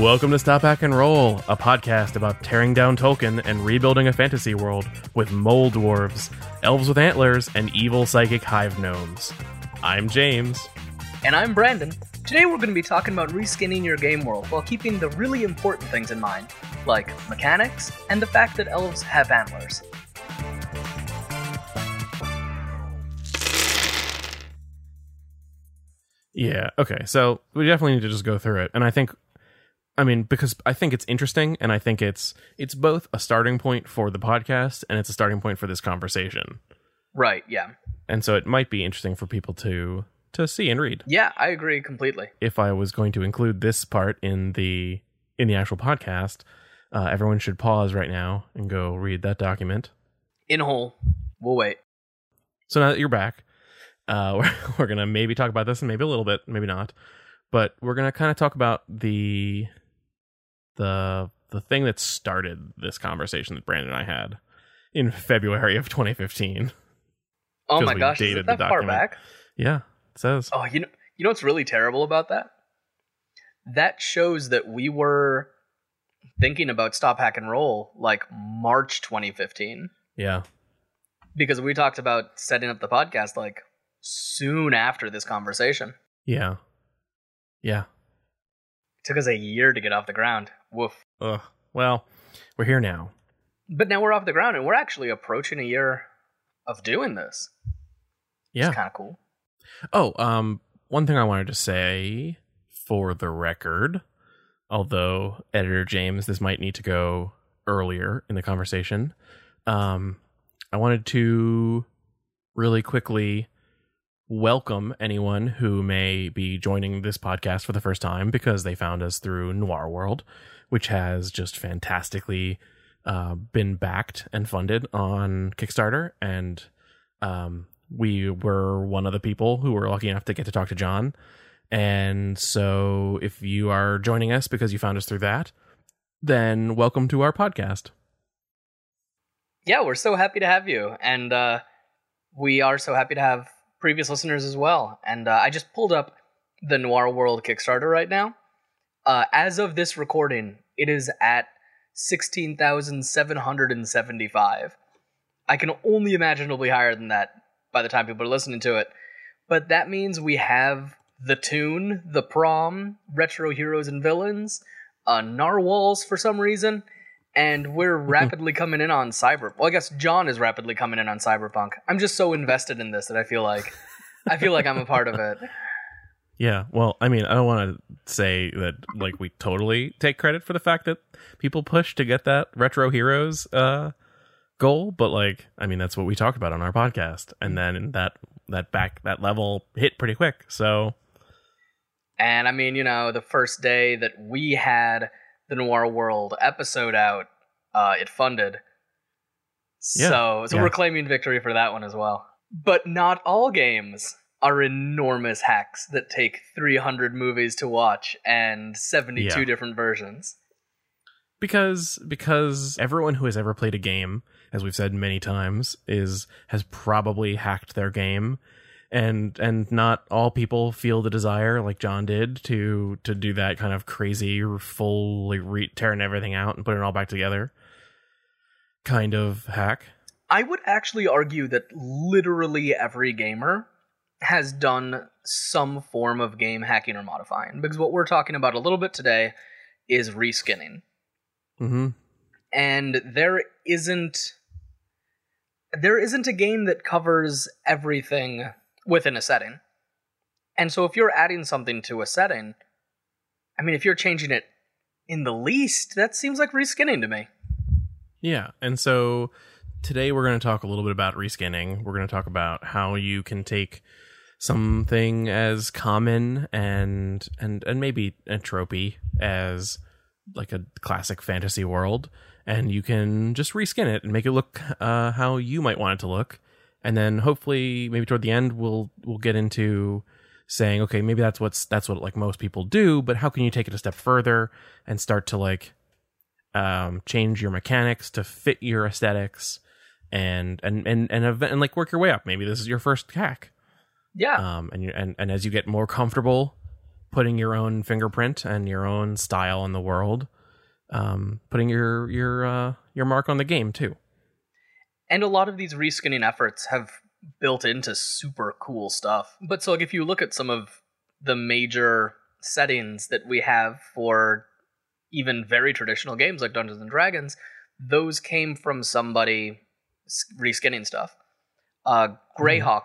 Welcome to Stop Hack and Roll, a podcast about tearing down Tolkien and rebuilding a fantasy world with mole dwarves, elves with antlers, and evil psychic hive gnomes. I'm James. And I'm Brandon. Today we're going to be talking about reskinning your game world while keeping the really important things in mind, like mechanics and the fact that elves have antlers. Yeah, okay. So we definitely need to just go through it. And I think I mean, because I think it's interesting and I think it's it's both a starting point for the podcast and it's a starting point for this conversation. Right, yeah. And so it might be interesting for people to to see and read. Yeah, I agree completely. If I was going to include this part in the in the actual podcast, uh, everyone should pause right now and go read that document. In whole. We'll wait. So now that you're back, uh, we're, we're gonna maybe talk about this and maybe a little bit, maybe not, but we're gonna kind of talk about the the the thing that started this conversation that Brandon and I had in February of 2015. Oh my gosh, is dated it the that far back? Yeah, it says. Oh, you know, you know what's really terrible about that? That shows that we were thinking about stop hack and roll like March 2015 Yeah, because we talked about setting up the podcast like soon after this conversation. yeah, yeah. It took us a year to get off the ground. Woof. Ugh. Well, we're here now. But now we're off the ground and we're actually approaching a year of doing this. Yeah. It's kind of cool. Oh, um, one thing I wanted to say for the record, although editor James, this might need to go earlier in the conversation. Um, I wanted to really quickly welcome anyone who may be joining this podcast for the first time because they found us through Noir World, which has just fantastically uh, been backed and funded on Kickstarter and um, we were one of the people who were lucky enough to get to talk to John. And so if you are joining us because you found us through that, then welcome to our podcast. Yeah, we're so happy to have you. And uh, we are so happy to have previous listeners as well. And uh, I just pulled up the Noir World Kickstarter right now. Uh, as of this recording, it is at 16,775. I can only imagine it'll be higher than that by the time people are listening to it. But that means we have the tune, the prom, retro heroes and villains, uh, narwhals for some reason, and we're rapidly coming in on cyber. Well, I guess John is rapidly coming in on cyberpunk. I'm just so invested in this that I feel like I feel like I'm a part of it. Yeah, well, I mean, I don't want to say that like we totally take credit for the fact that people push to get that retro heroes uh goal, but like I mean that's what we talked about on our podcast and then that that back that level hit pretty quick. So, And I mean, you know, the first day that we had the Noir World episode out, uh, it funded. Yeah, So, so yeah. we're claiming victory for that one as well. But not all games are enormous hacks that take 300 movies to watch and 72 Yeah. different versions. because because everyone who has ever played a game as we've said many times is has probably hacked their game and and not all people feel the desire like John did to to do that kind of crazy fully re- tearing everything out and putting it all back together kind of hack I would actually argue that literally every gamer has done some form of game hacking or modifying because what we're talking about a little bit today is reskinning. mhm and there isn't there isn't a game that covers everything within a setting. And so if you're adding something to a setting, I mean if you're changing it in the least, that seems like reskinning to me. Yeah, and so today we're going to talk a little bit about reskinning. We're going to talk about how you can take something as common and and and maybe a tropey as like a classic fantasy world. And you can just reskin it and make it look uh how you might want it to look. And then hopefully maybe toward the end we'll we'll get into saying okay maybe that's what's that's what like most people do but how can you take it a step further and start to like um change your mechanics to fit your aesthetics and and and and, and like work your way up? Maybe this is your first hack Yeah. um and you and, and as you get more comfortable putting your own fingerprint and your own style in the world, um, putting your your uh, your mark on the game too. And a lot of these reskinning efforts have built into super cool stuff. But so like if you look at some of the major settings that we have for even very traditional games like Dungeons and Dragons, those came from somebody reskinning stuff. Uh, Greyhawk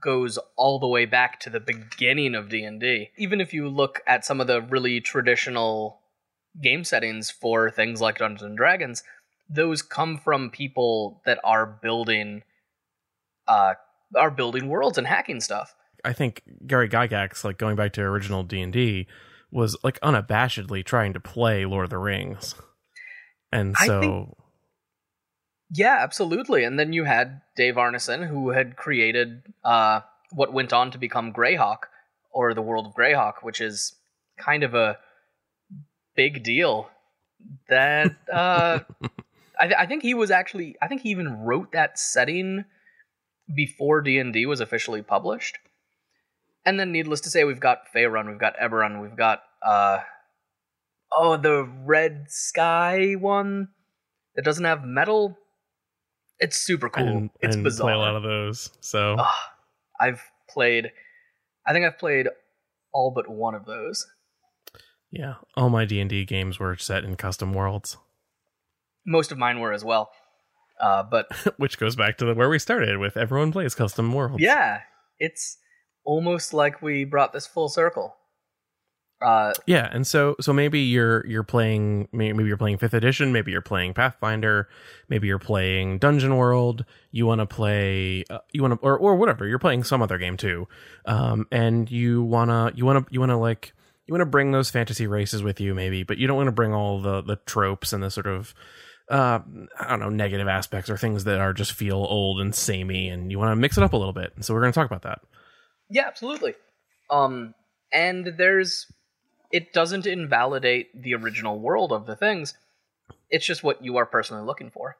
goes all the way back to the beginning of D&D. Even if you look at some of the really traditional game settings for things like Dungeons and Dragons, those come from people that are building uh are building worlds and hacking stuff. I think Gary Gygax, like going back to original D and D, was like unabashedly trying to play Lord of the Rings, and so yeah, absolutely. And then you had Dave Arneson, who had created uh, what went on to become Greyhawk, or the world of Greyhawk, which is kind of a big deal. That uh, I, th- I think he was actually, I think he even wrote that setting before D and D was officially published. And then, needless to say, we've got Faerun, we've got Eberron, we've got uh, oh, the Red Sky one that doesn't have metal. It's super cool. it's bizarre. Play a lot of those. So uh, I've played. I think I've played all but one of those. Yeah, all my D and D games were set in custom worlds. Most of mine were as well. Uh, but which goes back to the, where we started with everyone plays custom worlds. Yeah, it's almost like we brought this full circle. Uh, yeah, and so so maybe you're you're playing maybe you're playing fifth edition, maybe you're playing Pathfinder, maybe you're playing Dungeon World. You want to play uh, you want to or or whatever you're playing some other game too, um, and you wanna you wanna you wanna like you want to bring those fantasy races with you maybe, but you don't want to bring all the the tropes and the sort of uh, I don't know negative aspects or things that are just feel old and samey, and you want to mix it up a little bit. So we're going to talk about that. Yeah, absolutely. Um, and there's it doesn't invalidate the original world of the things. It's just what you are personally looking for.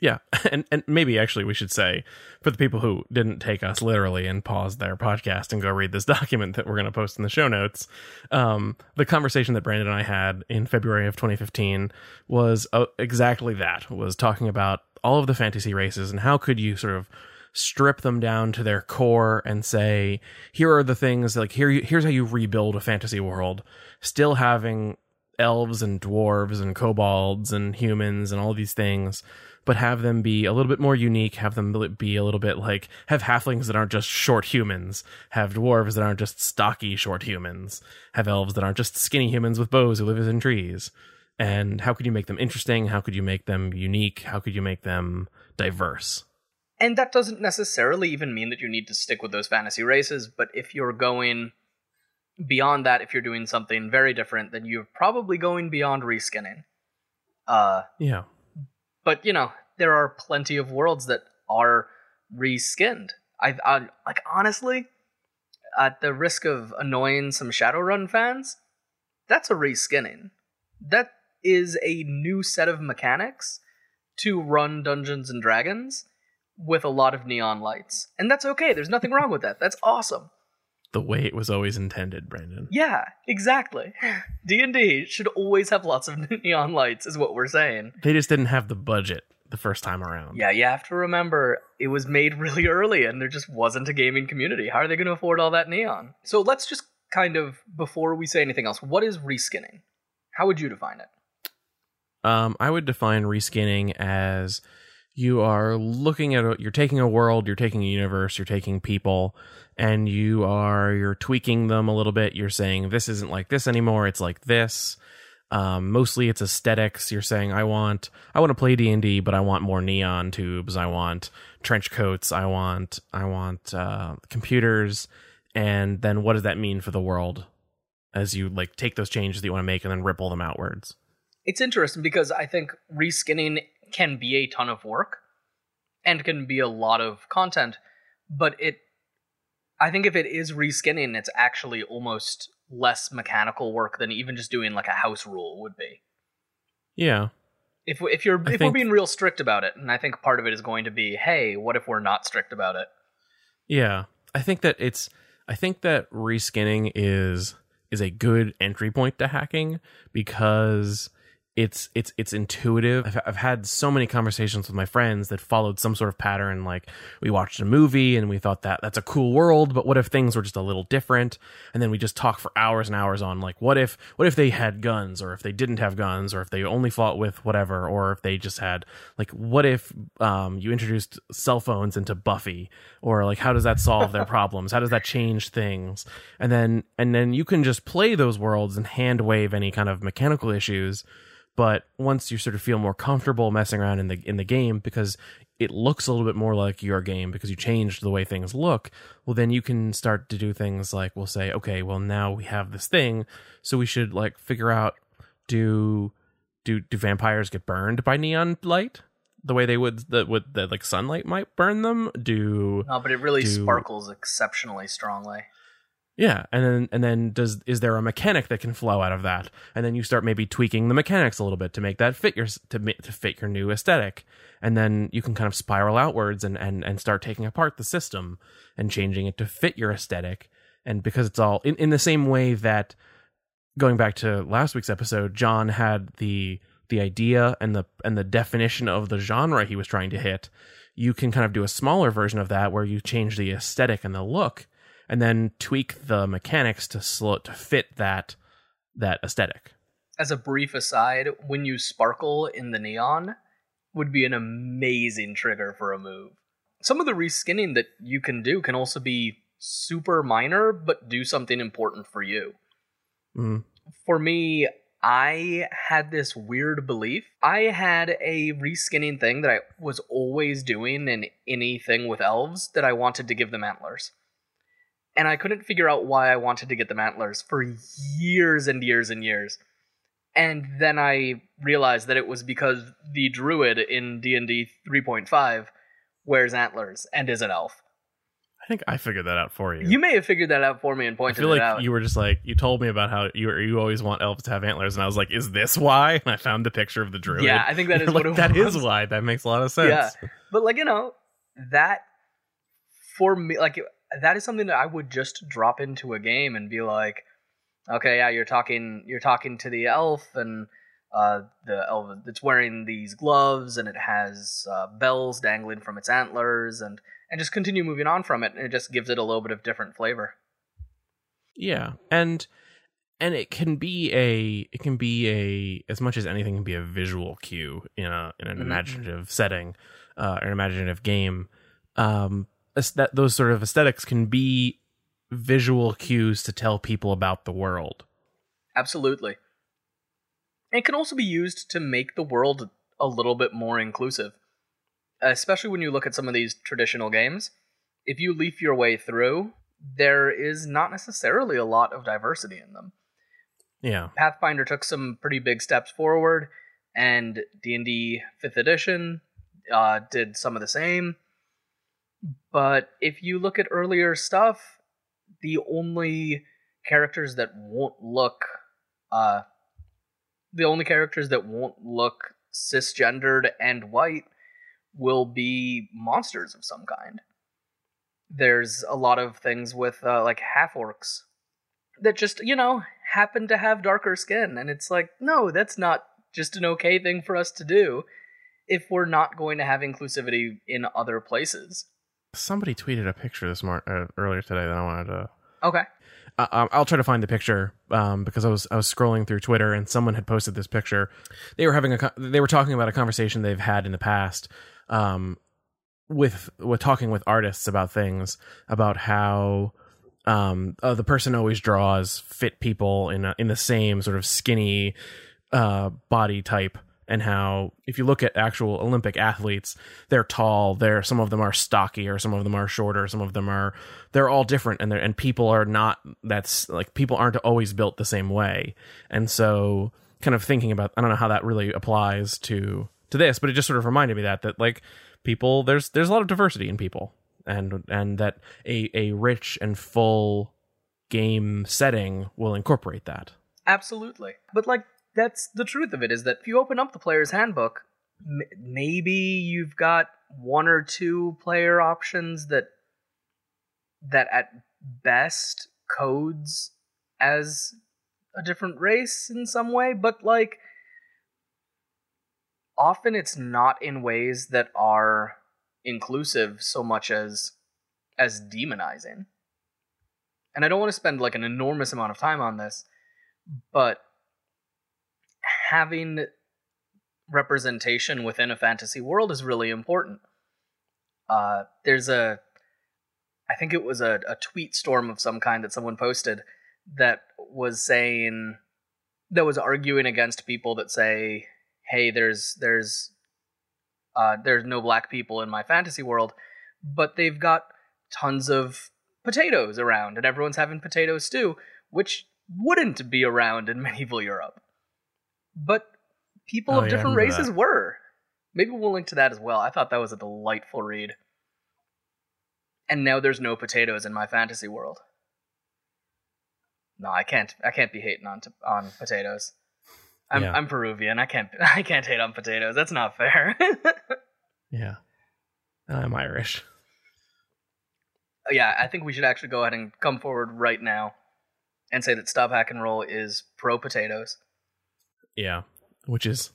Yeah, and and maybe actually we should say for the people who didn't take us literally and pause their podcast and go read this document that we're going to post in the show notes, um, the conversation that Brandon and I had in February of 2015 was uh, exactly that. Was talking about all of the fantasy races and how could you sort of strip them down to their core and say, here are the things like here here's how you rebuild a fantasy world, still having elves and dwarves and kobolds and humans and all these things but have them be a little bit more unique, have them be a little bit like have halflings that aren't just short humans, have dwarves that aren't just stocky short humans, have elves that aren't just skinny humans with bows who live in trees. And how could you make them interesting? How could you make them unique? How could you make them diverse? And that doesn't necessarily even mean that you need to stick with those fantasy races, but if you're going beyond that, if you're doing something very different, then you're probably going beyond reskinning. Uh, yeah. But you know, there are plenty of worlds that are reskinned. I, I like honestly, at the risk of annoying some Shadowrun fans, that's a reskinning. That is a new set of mechanics to run Dungeons and Dragons with a lot of neon lights. And that's okay. There's nothing wrong with that. That's awesome the way it was always intended, Brandon. Yeah, exactly. D&D should always have lots of neon lights is what we're saying. They just didn't have the budget the first time around. Yeah, you have to remember it was made really early and there just wasn't a gaming community. How are they going to afford all that neon? So let's just kind of before we say anything else, what is reskinning? How would you define it? Um, I would define reskinning as you are looking at a, you're taking a world, you're taking a universe, you're taking people, and you are you're tweaking them a little bit. You're saying this isn't like this anymore it's like this. Um, mostly it's aesthetics. You're saying i want i want to play d&d but i want more neon tubes. I want trench coats. I want i want uh, computers. And then what does that mean for the world as you like take those changes that you want to make and then ripple them outwards? It's interesting because i think reskinning can be a ton of work and can be a lot of content but it I think if it is reskinning, it's actually almost less mechanical work than even just doing like a house rule would be. Yeah. If if you're I if think... we're being real strict about it, and I think part of it is going to be, hey, what if we're not strict about it? Yeah, I think that it's. I think that reskinning is is a good entry point to hacking because it's it's it's intuitive. I've, I've had so many conversations with my friends that followed some sort of pattern. Like we watched a movie and we thought that that's a cool world, but what if things were just a little different? And then we just talk for hours and hours on like what if what if they had guns or if they didn't have guns or if they only fought with whatever or if they just had like what if um, you introduced cell phones into Buffy or like how does that solve their problems? How does that change things? And then and then you can just play those worlds and hand wave any kind of mechanical issues but once you sort of feel more comfortable messing around in the in the game because it looks a little bit more like your game because you changed the way things look well then you can start to do things like we'll say okay well now we have this thing. So we should like figure out do do do vampires get burned by neon light? The way they would that would that like sunlight might burn them? Do No, but it really do- sparkles exceptionally strongly. Yeah, and then and then does is there a mechanic that can flow out of that? And then you start maybe tweaking the mechanics a little bit to make that fit your to to fit your new aesthetic. And then you can kind of spiral outwards and and and start taking apart the system and changing it to fit your aesthetic. And because it's all in in the same way that going back to last week's episode, John had the the idea and the and the definition of the genre he was trying to hit. You can kind of do a smaller version of that where you change the aesthetic and the look and then tweak the mechanics to slow to fit that that aesthetic. As a brief aside, when you sparkle in the neon, would be an amazing trigger for a move. Some of the reskinning that you can do can also be super minor, but do something important for you. Mm. For me, I had this weird belief. I had a reskinning thing that I was always doing in anything with elves that I wanted to give them antlers. And I couldn't figure out why I wanted to get the antlers for years and years and years. And then I realized that it was because the druid in D&D 3.5 wears antlers and is an elf. I think I figured that out for you. You may have figured that out for me and pointed I feel like out. you were just like you told me about how you you always want elves to have antlers, and I was like, "Is this why?" And I found the picture of the druid. Yeah, I think that is what like, That is why. That makes a lot of sense. Yeah. but like you know that for me like that is something that i would just drop into a game and be like okay yeah you're talking you're talking to the elf and uh the elf that's wearing these gloves and it has uh, bells dangling from its antlers and and just continue moving on from it and it just gives it a little bit of different flavor Yeah, and and it can be a it can be a as much as anything can be a visual cue in a in an Mhm. imaginative setting, uh, an imaginative game. Um, that those sort of aesthetics can be visual cues to tell people about the world. absolutely it can also be used to make the world a little bit more inclusive especially when you look at some of these traditional games, if you leaf your way through, there is not necessarily a lot of diversity in them. Yeah, Pathfinder took some pretty big steps forward, and D&D 5th edition uh, did some of the same. But if you look at earlier stuff, the only characters that won't look uh, the only characters that won't look cisgendered and white will be monsters of some kind. There's a lot of things with uh, like half orcs that just, you know, happen to have darker skin. And it's like, no, that's not just an okay thing for us to do if we're not going to have inclusivity in other places. Somebody tweeted a picture this mar- uh, earlier today that I wanted to Okay. uh, I'll try to find the picture um, because I was I was scrolling through Twitter and someone had posted this picture. They were having a they were talking about a conversation they've had in the past um, with with talking with artists about things about how um, uh, the person always draws fit people in a, in the same sort of skinny uh, body type and how if you look at actual Olympic athletes, they're tall. They're some of them are stocky, or some of them are shorter. Some of them are they're all different, and they're and people are not. That's like people aren't always built the same way, and so kind of thinking about I don't know how that really applies to to this, but it just sort of reminded me that that like people there's there's a lot of diversity in people, and and that a a rich and full game setting will incorporate that. Absolutely. But like that's the truth of it is that if you open up the player's handbook, m- maybe you've got one or two player options that that at best codes as a different race in some way, but like often it's not in ways that are inclusive so much as as demonizing. And I don't want to spend like an enormous amount of time on this, but having representation within a fantasy world is really important. Uh, there's a, I think it was a, a tweet storm of some kind that someone posted that was saying, that was arguing against people that say, hey, there's, there's, uh, there's no black people in my fantasy world, but they've got tons of potatoes around and everyone's having potato stew, which wouldn't be around in medieval Europe. But people Oh, of yeah, different races that. were. Maybe we'll link to that as well. I thought that was a delightful read. And now there's no potatoes in my fantasy world. No, I can't. I can't be hating on t- on potatoes. I'm Yeah. I'm Peruvian. I can't. I can't hate on potatoes. That's not fair. Yeah. and I'm Irish. yeah, I think we should actually go ahead and come forward right now and say that Stop Hack and Roll is pro potatoes. Yeah, which is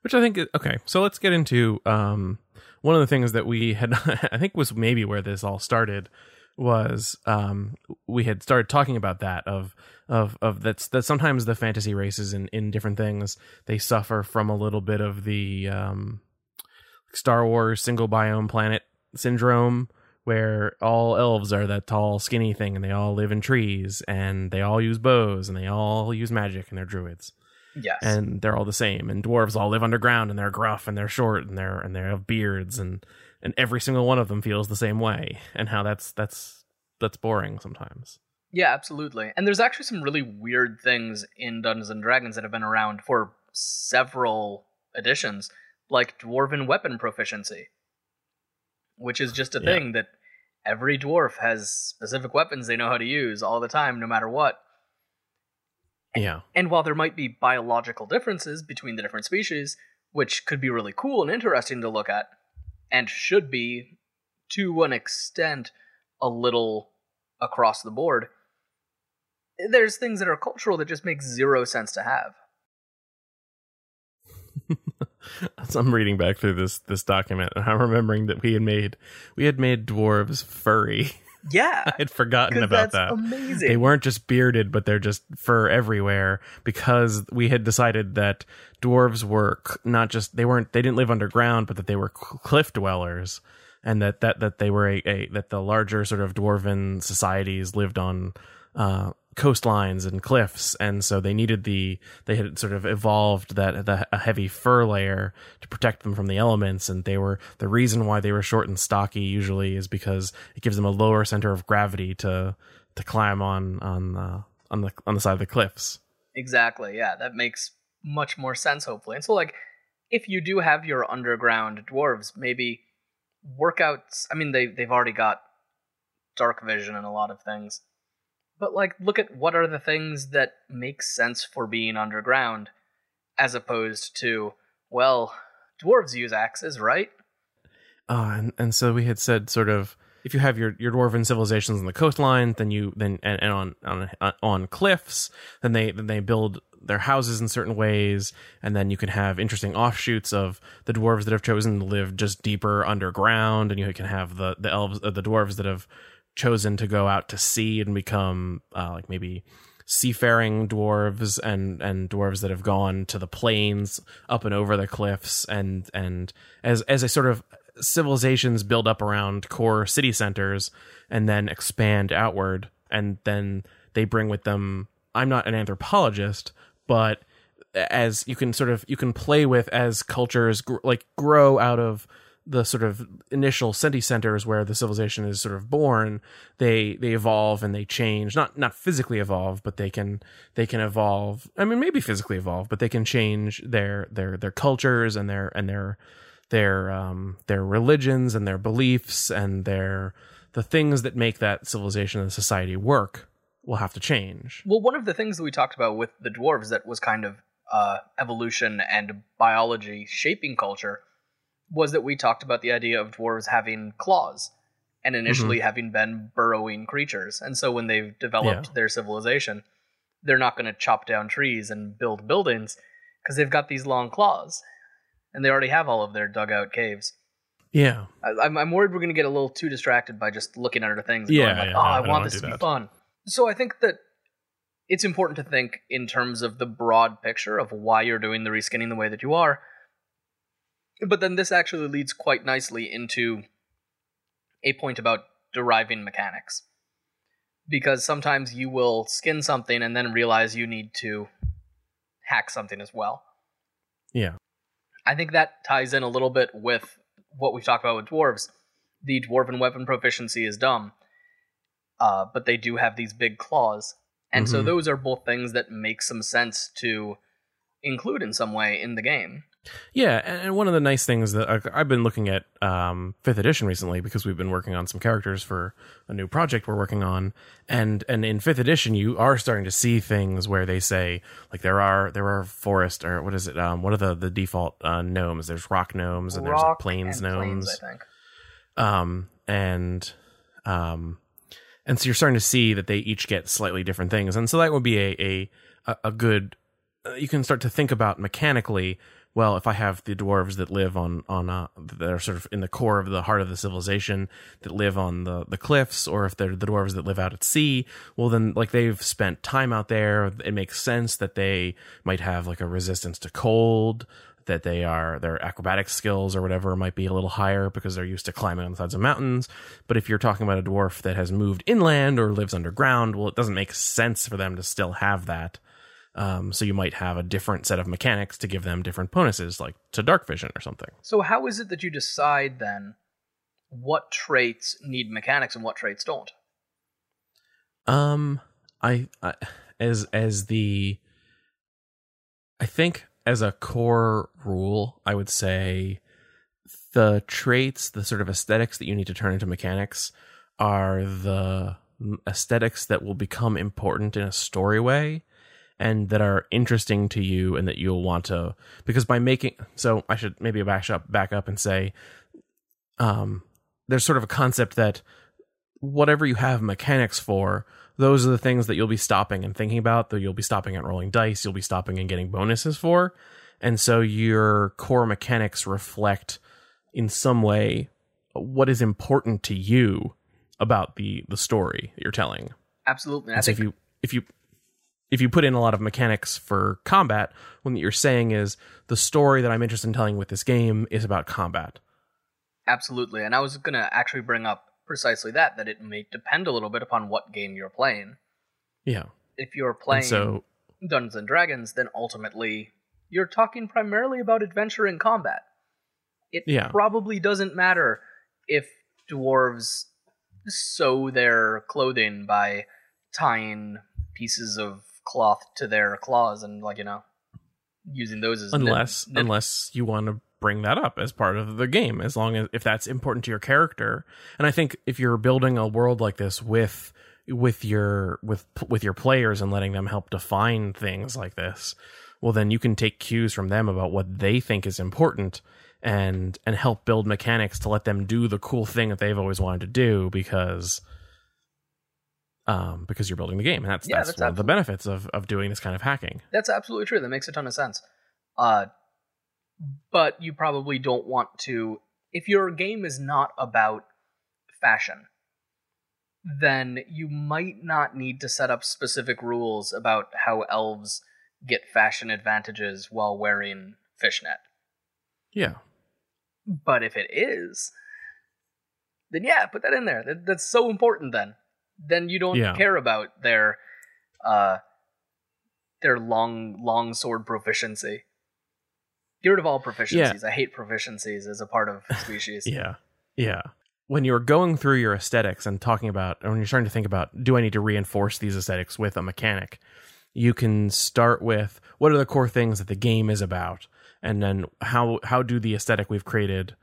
which I think is, okay. So let's get into um one of the things that we had I think was maybe where this all started was um we had started talking about that of of of that's that sometimes the fantasy races in in different things they suffer from a little bit of the um Star Wars single biome planet syndrome where all elves are that tall skinny thing and they all live in trees and they all use bows and they all use magic and they're druids Yes. and they're all the same. And dwarves all live underground, and they're gruff, and they're short, and they're and they have beards, and and every single one of them feels the same way. And how that's that's that's boring sometimes. Yeah, absolutely. And there's actually some really weird things in Dungeons and Dragons that have been around for several editions, like dwarven weapon proficiency, which is just a Yeah. thing that every dwarf has specific weapons they know how to use all the time, no matter what. Yeah, And while there might be biological differences between the different species, which could be really cool and interesting to look at, and should be, to an extent, a little across the board, there's things that are cultural that just make zero sense to have. so I'm reading back through this this document, and I'm remembering that we had made we had made dwarves furry. Yeah, I had forgotten about that's that. amazing. They weren't just bearded, but they're just fur everywhere because we had decided that dwarves were not just they weren't they didn't live underground, but that they were cliff dwellers, and that that that they were a, a that the larger sort of dwarven societies lived on uh, coastlines and cliffs, and so they needed the they had sort of evolved that the, a heavy fur layer to protect them from the elements, and they were the reason why they were short and stocky usually is because it gives them a lower center of gravity to to climb on on the on the on the side of the cliffs. Exactly. Yeah, that makes much more sense. Hopefully, and so like, if you do have your underground dwarves, maybe workouts. I mean, they they've already got dark vision and a lot of things, but like, look at what are the things that make sense for being underground, as opposed to well, dwarves use axes, right? Uh, and and so we had said sort of if you have your, your dwarven civilizations on the coastline, then you then and, and on on on cliffs, then they then they build their houses in certain ways, and then you can have interesting offshoots of the dwarves that have chosen to live just deeper underground, and you can have the the elves uh, the dwarves that have chosen to go out to sea and become uh, like maybe seafaring dwarves and and dwarves that have gone to the plains up and over the cliffs and and as as a sort of civilizations build up around core city centers and then expand outward and then they bring with them I'm not an anthropologist but as you can sort of you can play with as cultures gr- like grow out of the sort of initial senti centers where the civilization is sort of born. They they evolve and they change. Not not physically evolve but they can they can evolve. I mean maybe physically evolve but they can change their their their cultures and their and their their um their religions and their beliefs and their the things that make that civilization and society work will have to change. Well, one of the things that we talked about with the dwarves that was kind of uh, evolution and biology shaping culture was that we talked about the idea of dwarves having claws and initially mhm. having been burrowing creatures. And so when they've developed Yeah. their civilization, they're not going to chop down trees and build buildings because they've got these long claws, and they already have all of their dugout caves. Yeah. I, I'm, I'm worried we're going to get a little too distracted by just looking at other things. And Yeah, going like, yeah, oh, no, I I want this to be that. fun. So I think that it's important to think in terms of the broad picture of why you're doing the reskinning the way that you are. But then this actually leads quite nicely into a point about deriving mechanics. Because sometimes you will skin something and then realize you need to hack something as well. Yeah. I think that ties in a little bit with what we've talked about with dwarves. The dwarven weapon proficiency is dumb, uh, but they do have these big claws. And so Mhm. those are both things that make some sense to include in some way in the game. Yeah, and, one of the nice things that I've been looking at um, fifth edition recently because we've been working on some characters for a new project we're working on, and and in fifth edition you are starting to see things where they say like there are there are forest or what is it um, what are the the default uh, gnomes? There's rock gnomes and there's like plains gnomes plains, I think. um, and um, and so you're starting to see that they each get slightly different things, and so that would be a a a- a good. uh, You can start to think about mechanically. Well, if I have the dwarves that live on on uh, that are sort of in the core of the heart of the civilization that live on the the cliffs, or if they're the dwarves that live out at sea, well then like they've spent time out there. It makes sense that they might have like a resistance to cold, that they are their acrobatic skills or whatever might be a little higher because they're used to climbing on the sides of mountains. But if you're talking about a dwarf that has moved inland or lives underground, well, it doesn't make sense for them to still have that. Um, so you might have a different set of mechanics to give them different bonuses, like to dark vision or something. So how is it that you decide then what traits need mechanics and what traits don't? Um, I, I as as the, I think as a core rule, I would say the traits, the sort of aesthetics that you need to turn into mechanics, are the aesthetics that will become important in a story way and that are interesting to you and that you'll want to because by making so I should maybe back up back up and say um there's sort of a concept that whatever you have mechanics for those are the things that you'll be stopping and thinking about that you'll be stopping and rolling dice you'll be stopping and getting bonuses for and so your core mechanics reflect in some way what is important to you about the the story that you're telling Absolutely. So if you if you if you put in a lot of mechanics for combat, what you're saying is the story that I'm interested in telling with this game is about combat. Absolutely. And I was going to actually bring up precisely that, that it may depend a little bit upon what game you're playing. Yeah. If you're playing And so Dungeons and Dragons, then ultimately you're talking primarily about adventure and combat. It Yeah. probably doesn't matter if dwarves sew their clothing by tying pieces of cloth to their claws and like you know using those as unless nib- unless you want to bring that up as part of the game as long as if that's important to your character. And i think if you're building a world like this with with your with with your players and letting them help define things like this well then you can take cues from them about what they think is important and and help build mechanics to let them do the cool thing that they've always wanted to do because um because you're building the game and that's Yeah, that's, that's one of the benefits of of doing this kind of hacking That's absolutely true. That makes a ton of sense. Uh, but you probably don't want to. If your game is not about fashion, then you might not need to set up specific rules about how elves get fashion advantages while wearing fishnet. yeah But if it is, then yeah, put that in there. That, that's so important. Then, then you don't Yeah. care about their, uh, their long long sword proficiency. Get rid of all proficiencies. I hate proficiencies as a part of species. Yeah. Yeah. When you're going through your aesthetics and talking about, and when you're starting to think about, do I need to reinforce these aesthetics with a mechanic? You can start with what are the core things that the game is about, and then how how do the aesthetic we've created,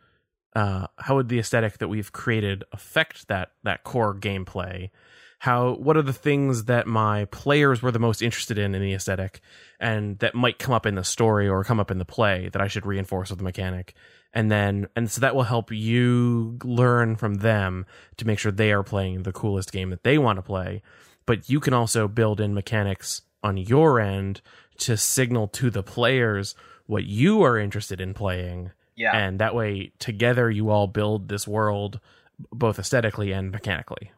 uh, how would the aesthetic that we've created affect that that core gameplay? How what are the things that my players were the most interested in in the aesthetic, and that might come up in the story or come up in the play that I should reinforce with the mechanic? and then and so that will help you learn from them to make sure they are playing the coolest game that they want to play but you can also build in mechanics on your end to signal to the players what you are interested in playing Yeah. and that way together you all build this world both aesthetically and mechanically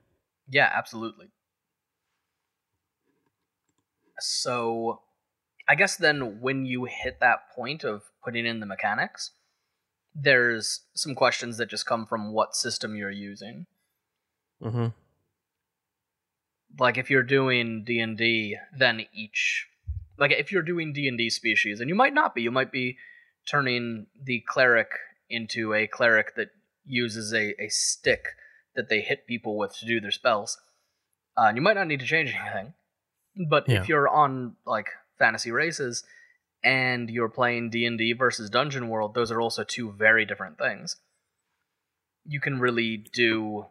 Yeah, absolutely. So, I guess then when you hit that point of putting in the mechanics, there's some questions that just come from what system you're using. mm-hmm. Like if you're doing D&D, then each like if you're doing D&D species and you might not be, you might be turning the cleric into a cleric that uses a, a stick that they hit people with to do their spells. Uh, and you might not need to change anything. But Yeah. if you're on like fantasy races and you're playing D&D versus Dungeon World, those are also two very different things. You can really do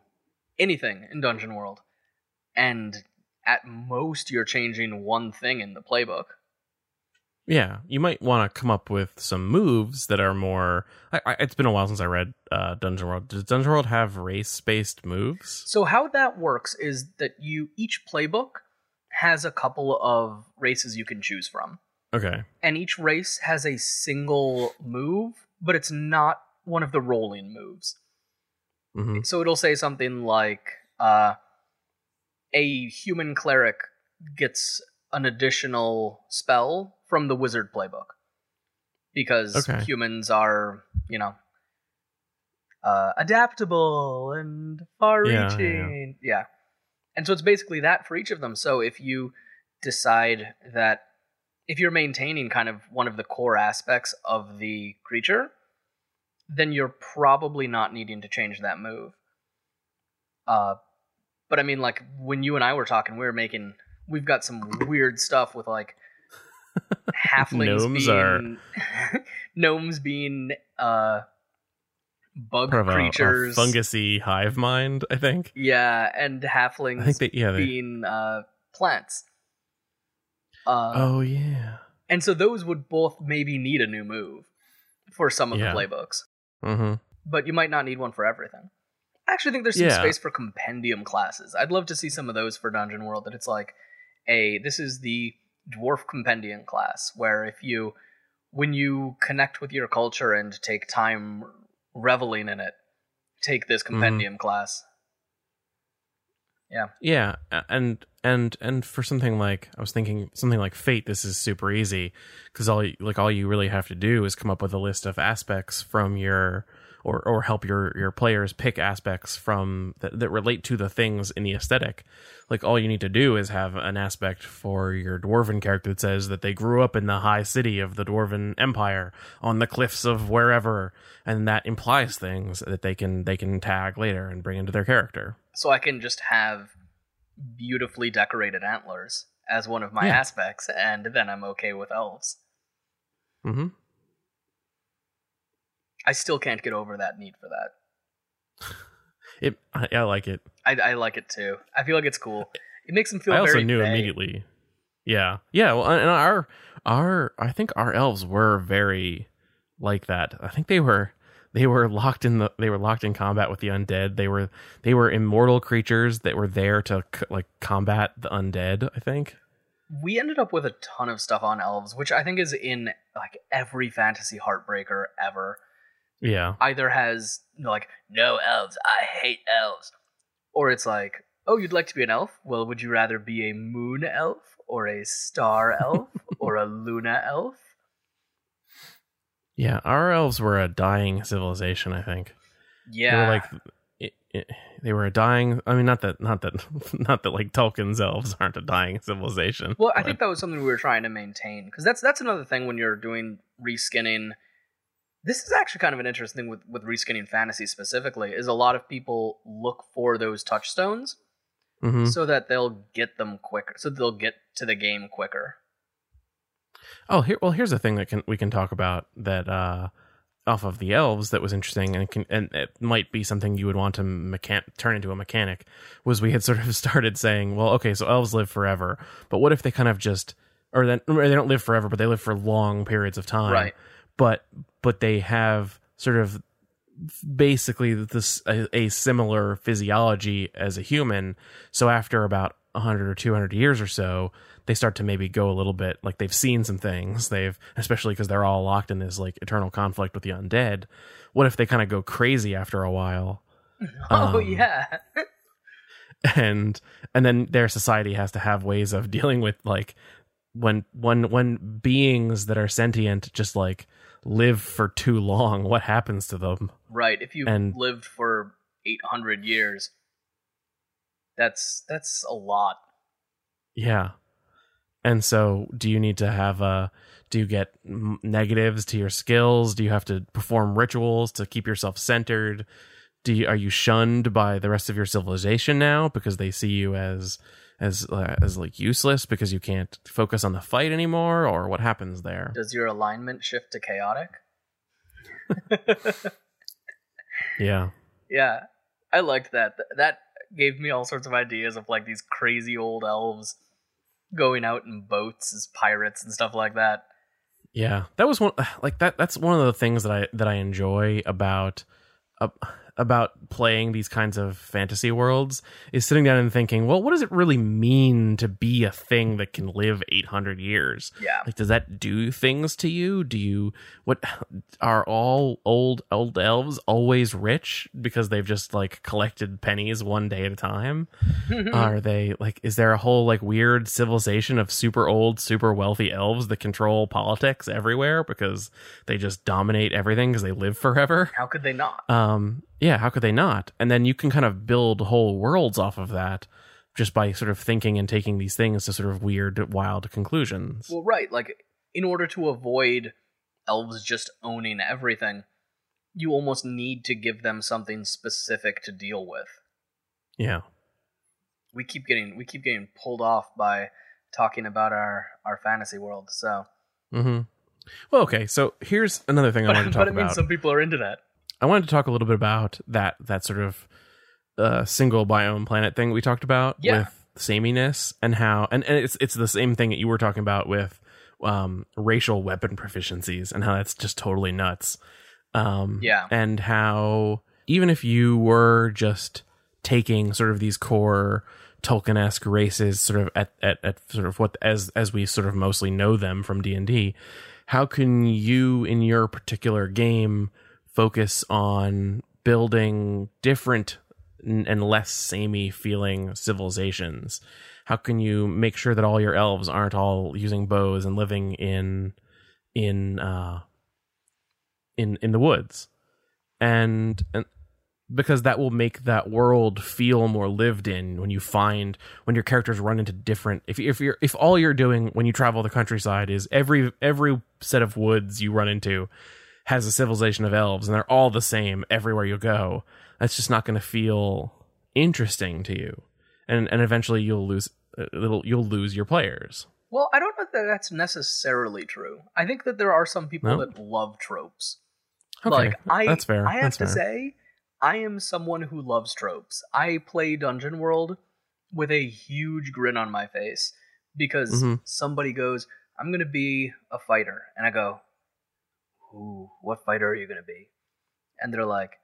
anything in Dungeon World. And at most you're changing one thing in the playbook. Yeah you might want to come up with some moves that are more I, I, it's been a while since i read uh, dungeon world does dungeon world have race based moves So how that works is that you each playbook has a couple of races you can choose from. okay And each race has a single move, but it's not one of the rolling moves. hmm So it'll say something like uh, a human cleric gets an additional spell from the wizard playbook because Okay. humans are, you know, uh, adaptable and Yeah, yeah, far-reaching. Yeah, and so it's basically that for each of them. So if you decide that if you're maintaining kind of one of the core aspects of the creature, then you're probably not needing to change that move. Uh, but I mean, like when you and I were talking, we were making we've got some weird stuff with like halflings Gnomes being are- gnomes being uh bug of a, a creatures, fungusy hive mind i think yeah, and halflings i think that yeah they, being uh plants. Uh, oh yeah and so those would both maybe need a new move for some of Yeah. the playbooks. hmm but you might not need one for everything. I actually think there's some Yeah. space for compendium classes. I'd love to see some of those for Dungeon World. That it's like, a this is the dwarf compendium class, where if you, when you connect with your culture and take time reveling in it, take this Mm-hmm. compendium class. Yeah, yeah and and and for something like I was thinking something like Fate, this is super easy because all like all you really have to do is come up with a list of aspects from your or or help your your players pick aspects from that, that relate to the things in the aesthetic. Like all you need to do is have an aspect for your dwarven character that says that they grew up in the high city of the dwarven empire on the cliffs of wherever, and that implies things that they can they can tag later and bring into their character. So I can just have beautifully decorated antlers as one of my Yeah. aspects, and then I'm okay with elves. hmm I still can't get over that need for that. It, I, I like it. I, I like it too. I feel like it's cool. It makes them feel I also knew vague. immediately. Yeah, yeah. Well, and our our I think our elves were very like that. I think they were they were locked in the they were locked in combat with the undead. They were they were immortal creatures that were there to c- like combat the undead. I think. We ended up with a ton of stuff on elves, which I think is in like every fantasy heartbreaker ever. Yeah. Either has you know, like no elves, I hate elves, or it's like, oh, you'd like to be an elf? Well, would you rather be a moon elf or a star elf or a luna elf? Yeah. Our elves were a dying civilization. I think. Yeah, They were like. It, it, they were a dying. I mean, not that, not that, not that. Like Tolkien's elves aren't a dying civilization. Well, I but- think that was something we were trying to maintain because that's that's another thing when you're doing reskinning. This is actually kind of an interesting thing with with reskinning fantasy specifically. Is a lot of people look for those touchstones Mhm. so that they'll get them quicker, so they'll get to the game quicker. Oh, here. Well, here's a thing that can we can talk about that uh, off of the elves that was interesting and can and it might be something you would want to mechan- turn into a mechanic. Was we had sort of started saying, well, okay, so elves live forever, but what if they kind of just or then or they don't live forever, but they live for long periods of time, Right. But but they have sort of basically this a, a similar physiology as a human. So after about 100 or 200 years or so they start to maybe go a little bit like they've seen some things they've especially because they're all locked in this like eternal conflict with the undead what if they kind of go crazy after a while oh Um, yeah. and and then their society has to have ways of dealing with like when when when beings that are sentient just like live for too long what happens to them Right. If you've And- lived for 800 years, that's that's a lot. yeah and so do you need to have a do you get negatives to your skills do you have to perform rituals to keep yourself centered do you, are you shunned by the rest of your civilization now because they see you as as uh, as like useless because you can't focus on the fight anymore or what happens there Does your alignment shift to chaotic? yeah Yeah, I liked that. That gave me all sorts of ideas of like these crazy old elves going out in boats as pirates and stuff like that. Yeah, that was one like that. That's one of the things that I that I enjoy about uh, about playing these kinds of fantasy worlds is sitting down and thinking, well, what does it really mean to be a thing that can live eight hundred years? Yeah. Like, does that do things to you? Do you what are all old old elves always rich because they've just like collected pennies one day at a time? are they like is there a whole like weird civilization of super old super wealthy elves that control politics everywhere because they just dominate everything because they live forever How could they not? um yeah how could they not and then you can kind of build whole worlds off of that just by sort of thinking and taking these things to sort of weird wild conclusions Well, right. Like, in order to avoid elves just owning everything, you almost need to give them something specific to deal with. yeah We keep getting we keep getting pulled off by talking about our our fantasy world. So, hmm well okay so here's another thing i but, wanted to but talk it means about some people are into that. I wanted to talk a little bit about that that sort of uh, single biome planet thing we talked about Yeah. with sameness and how and, and it's it's the same thing that you were talking about with um, racial weapon proficiencies and how that's just totally nuts. Um, Yeah. and how even if you were just taking sort of these core Tolkien-esque races, sort of at, at, at sort of what as as we sort of mostly know them from D and D, how can you in your particular game focus on building different and less samey feeling civilizations? How can you make sure that all your elves aren't all using bows and living in in uh in in the woods? And and because that will make that world feel more lived in when you find when your characters run into different if if you're if all you're doing when you travel the countryside is every every set of woods you run into has a civilization of elves and they're all the same everywhere you go that's just not going to feel interesting to you and and eventually you'll lose uh, it'll, you'll lose your players Well, I don't know that that's necessarily true. I think that there are some people No? that love tropes. okay like I, that's fair I have that's to fair. say, I am someone who loves tropes. I play Dungeon World with a huge grin on my face because Mhm. somebody goes, "I'm gonna be a fighter," and I go, "Ooh, what fighter are you gonna be?" And they're like,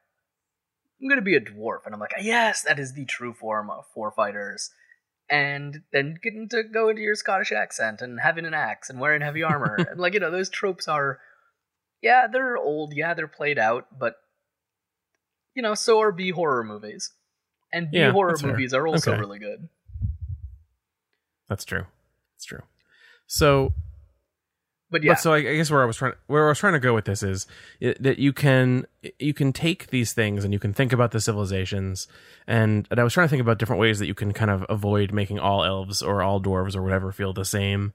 "I'm gonna be a dwarf," and I'm like, "Yes, that is the true form of four fighters." And then getting to go into your Scottish accent and having an axe and wearing heavy armor, and like you know, those tropes are yeah, they're old, yeah, they're played out, but you know, so are B horror movies. And B Yeah, horror that's fair. movies are also Okay. really good. that's true that's true so But yeah, But so I, I guess where I was trying where I was trying to go with this is that you can you can take these things and you can think about the civilizations and, and I was trying to think about different ways that you can kind of avoid making all elves or all dwarves or whatever feel the same.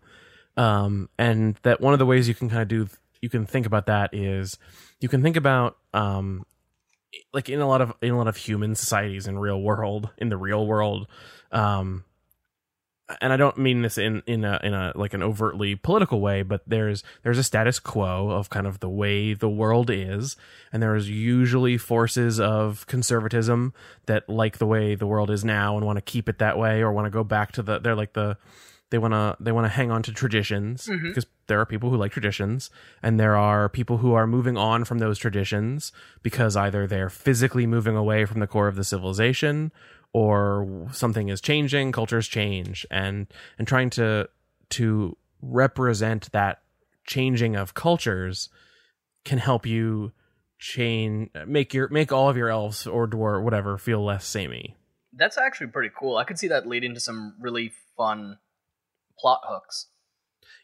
Um, and that one of the ways you can kind of do you can think about that is you can think about um, like in a lot of in a lot of human societies in real world in the real world um and I don't mean this in in a in a like an overtly political way, but there's there's a status quo of kind of the way the world is, and there's usually forces of conservatism that like the way the world is now and want to keep it that way or want to go back to the they're like the they want to they want to hang on to traditions Mhm. because there are people who like traditions and there are people who are moving on from those traditions because either they're physically moving away from the core of the civilization or something is changing, cultures change, and and trying to to represent that changing of cultures can help you chain make your make all of your elves or dwarf whatever feel less samey. That's actually pretty cool. I could see that leading to some really fun plot hooks.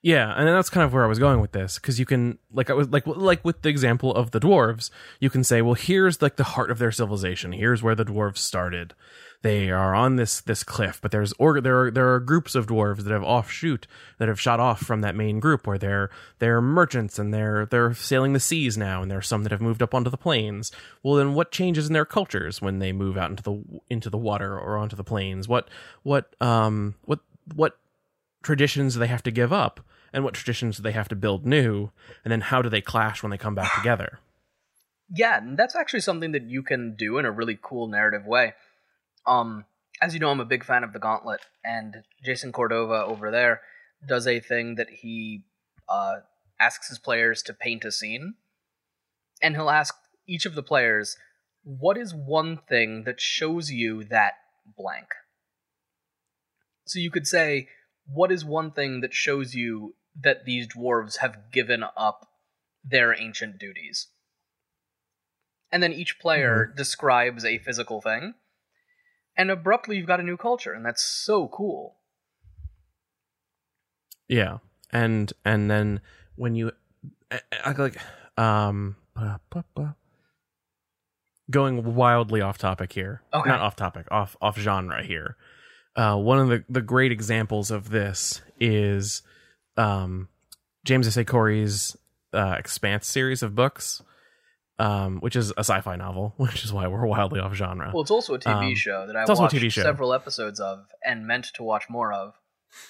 Yeah, and that's kind of where I was going with this because you can like I was like like with the example of the dwarves, you can say, well, here's like the heart of their civilization. Here's where the dwarves started. They are on this this cliff, but there's or there are there are groups of dwarves that have offshoot that have shot off from that main group where they're they're merchants and they're they're sailing the seas now, and there are some that have moved up onto the plains. Well, then what changes in their cultures when they move out into the into the water or onto the plains? What what um what what traditions they have to give up and what traditions they have to build new and then how do they clash when they come back together? Yeah and that's actually something that you can do in a really cool narrative way. Um as you know i'm a big fan of the gauntlet and jason cordova over there does a thing that he uh, asks his players to paint a scene and he'll ask each of the players what is one thing that shows you that blank? So you could say what is one thing that shows you that these dwarves have given up their ancient duties? And then each player mm-hmm. describes a physical thing, and abruptly you've got a new culture, and that's so cool. Yeah, and and then when you I, like um going wildly off topic here, okay. not off topic, off off genre here. Uh, one of the, the great examples of this is um, James S. A. Corey's uh, Expanse series of books, um, which is a sci-fi novel, which is why we're wildly off genre. Well, it's also a TV um, show that I watched several episodes of and meant to watch more of,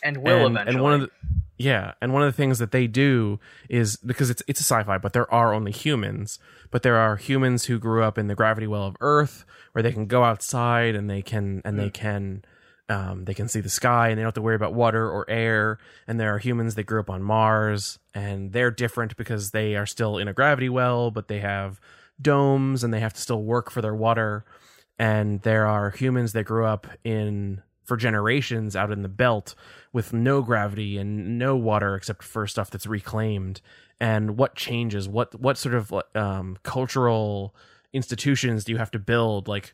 and will and, eventually. And one of the, yeah, and one of the things that they do is because it's it's a sci-fi, but there are only humans, but there are humans who grew up in the gravity well of Earth, where they can go outside and they can and mm. they hmm. can um, they can see the sky and they don't have to worry about water or air. And there are humans that grew up on Mars and they're different because they are still in a gravity well, but they have domes and they have to still work for their water. And there are humans that grew up in for generations out in the belt with no gravity and no water except for stuff that's reclaimed. And what changes? What what sort of um, cultural institutions do you have to build? Like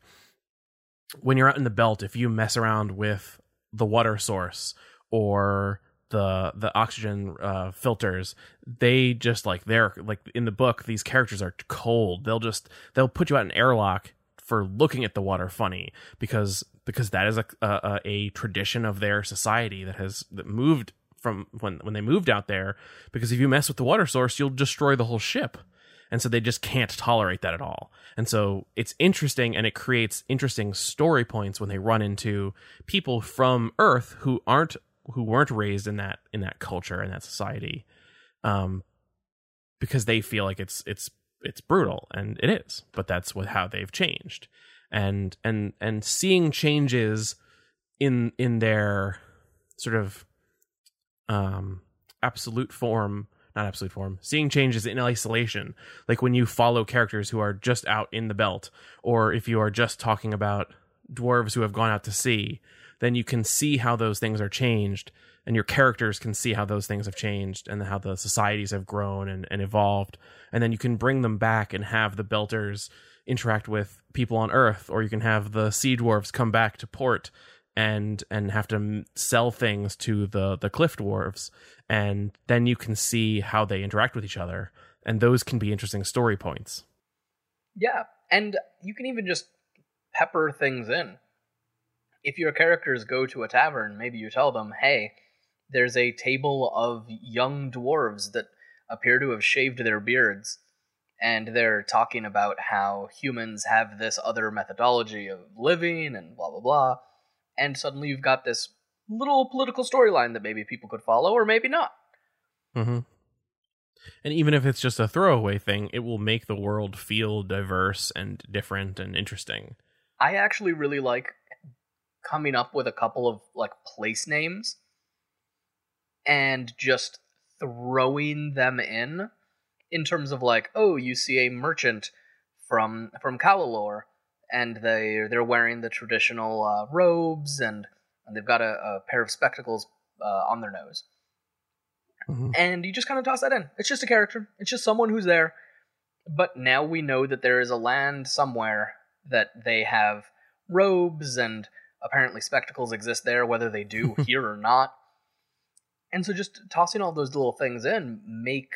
when you're out in the belt, if you mess around with the water source or the the oxygen uh, filters, they just like they're like in the book. These characters are cold. They'll just they'll put you out in airlock for looking at the water funny because because that is a a, a tradition of their society that has that moved from when when they moved out there. Because if you mess with the water source, you'll destroy the whole ship and so they just can't tolerate that at all. And so it's interesting and it creates interesting story points when they run into people from earth who aren't who weren't raised in that in that culture and that society um because they feel like it's it's it's brutal. And it is but that's what how they've changed. And and and seeing changes in in their sort of um absolute form not absolute form, seeing changes in isolation, like when you follow characters who are just out in the belt, or if you are just talking about dwarves who have gone out to sea, then you can see how those things are changed, and your characters can see how those things have changed and how the societies have grown and, and evolved. And then you can bring them back and have the belters interact with people on Earth, or you can have the sea dwarves come back to port and and have to sell things to the the cliff dwarves. And then you can see how they interact with each other. And those can be interesting story points. Yeah and you can even just pepper things in. If your characters go to a tavern maybe you tell them hey there's a table of young dwarves that appear to have shaved their beards and they're talking about how humans have this other methodology of living and blah blah blah and suddenly you've got this little political storyline that maybe people could follow or maybe not. Mm-hmm. And even if it's just a throwaway thing, it will make the world feel diverse and different and interesting. I actually really like coming up with a couple of like place names and just throwing them in in terms of like, oh, you see a merchant from from Kalalor and they they're wearing the traditional uh, robes and, and they've got a, a pair of spectacles uh, on their nose. Mhm. And you just kind of toss that in. It's just a character. It's just someone who's there. But now we know that there is a land somewhere that they have robes and apparently spectacles exist there, whether they do here or not. And so just tossing all those little things in make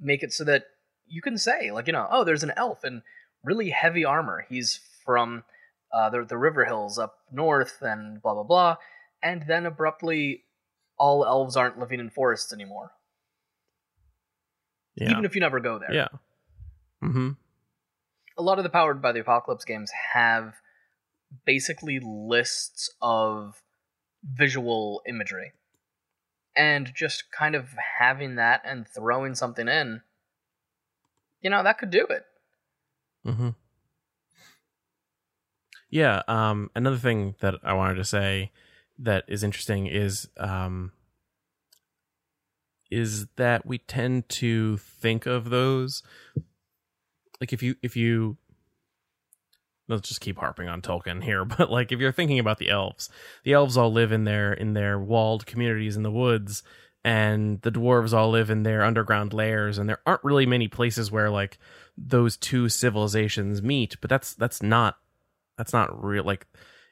make it so that you can say, like, you know, oh, there's an elf in really heavy armor. He's from uh, the, the river hills up north and blah, blah, blah. And then abruptly, all elves aren't living in forests anymore, Yeah. even if you never go there. yeah. Mm-hmm. a lot of the powered by the apocalypse games have basically lists of visual imagery and just kind of having that and throwing something in you know that could do it Mm-hmm. Yeah. Um, another thing that I wanted to say that is interesting is um, is that we tend to think of those like if you if you let's just keep harping on Tolkien here, but like if you're thinking about the elves, the elves all live in their in their walled communities in the woods, and the dwarves all live in their underground lairs, and there aren't really many places where like those two civilizations meet. But that's that's not that's not real. Like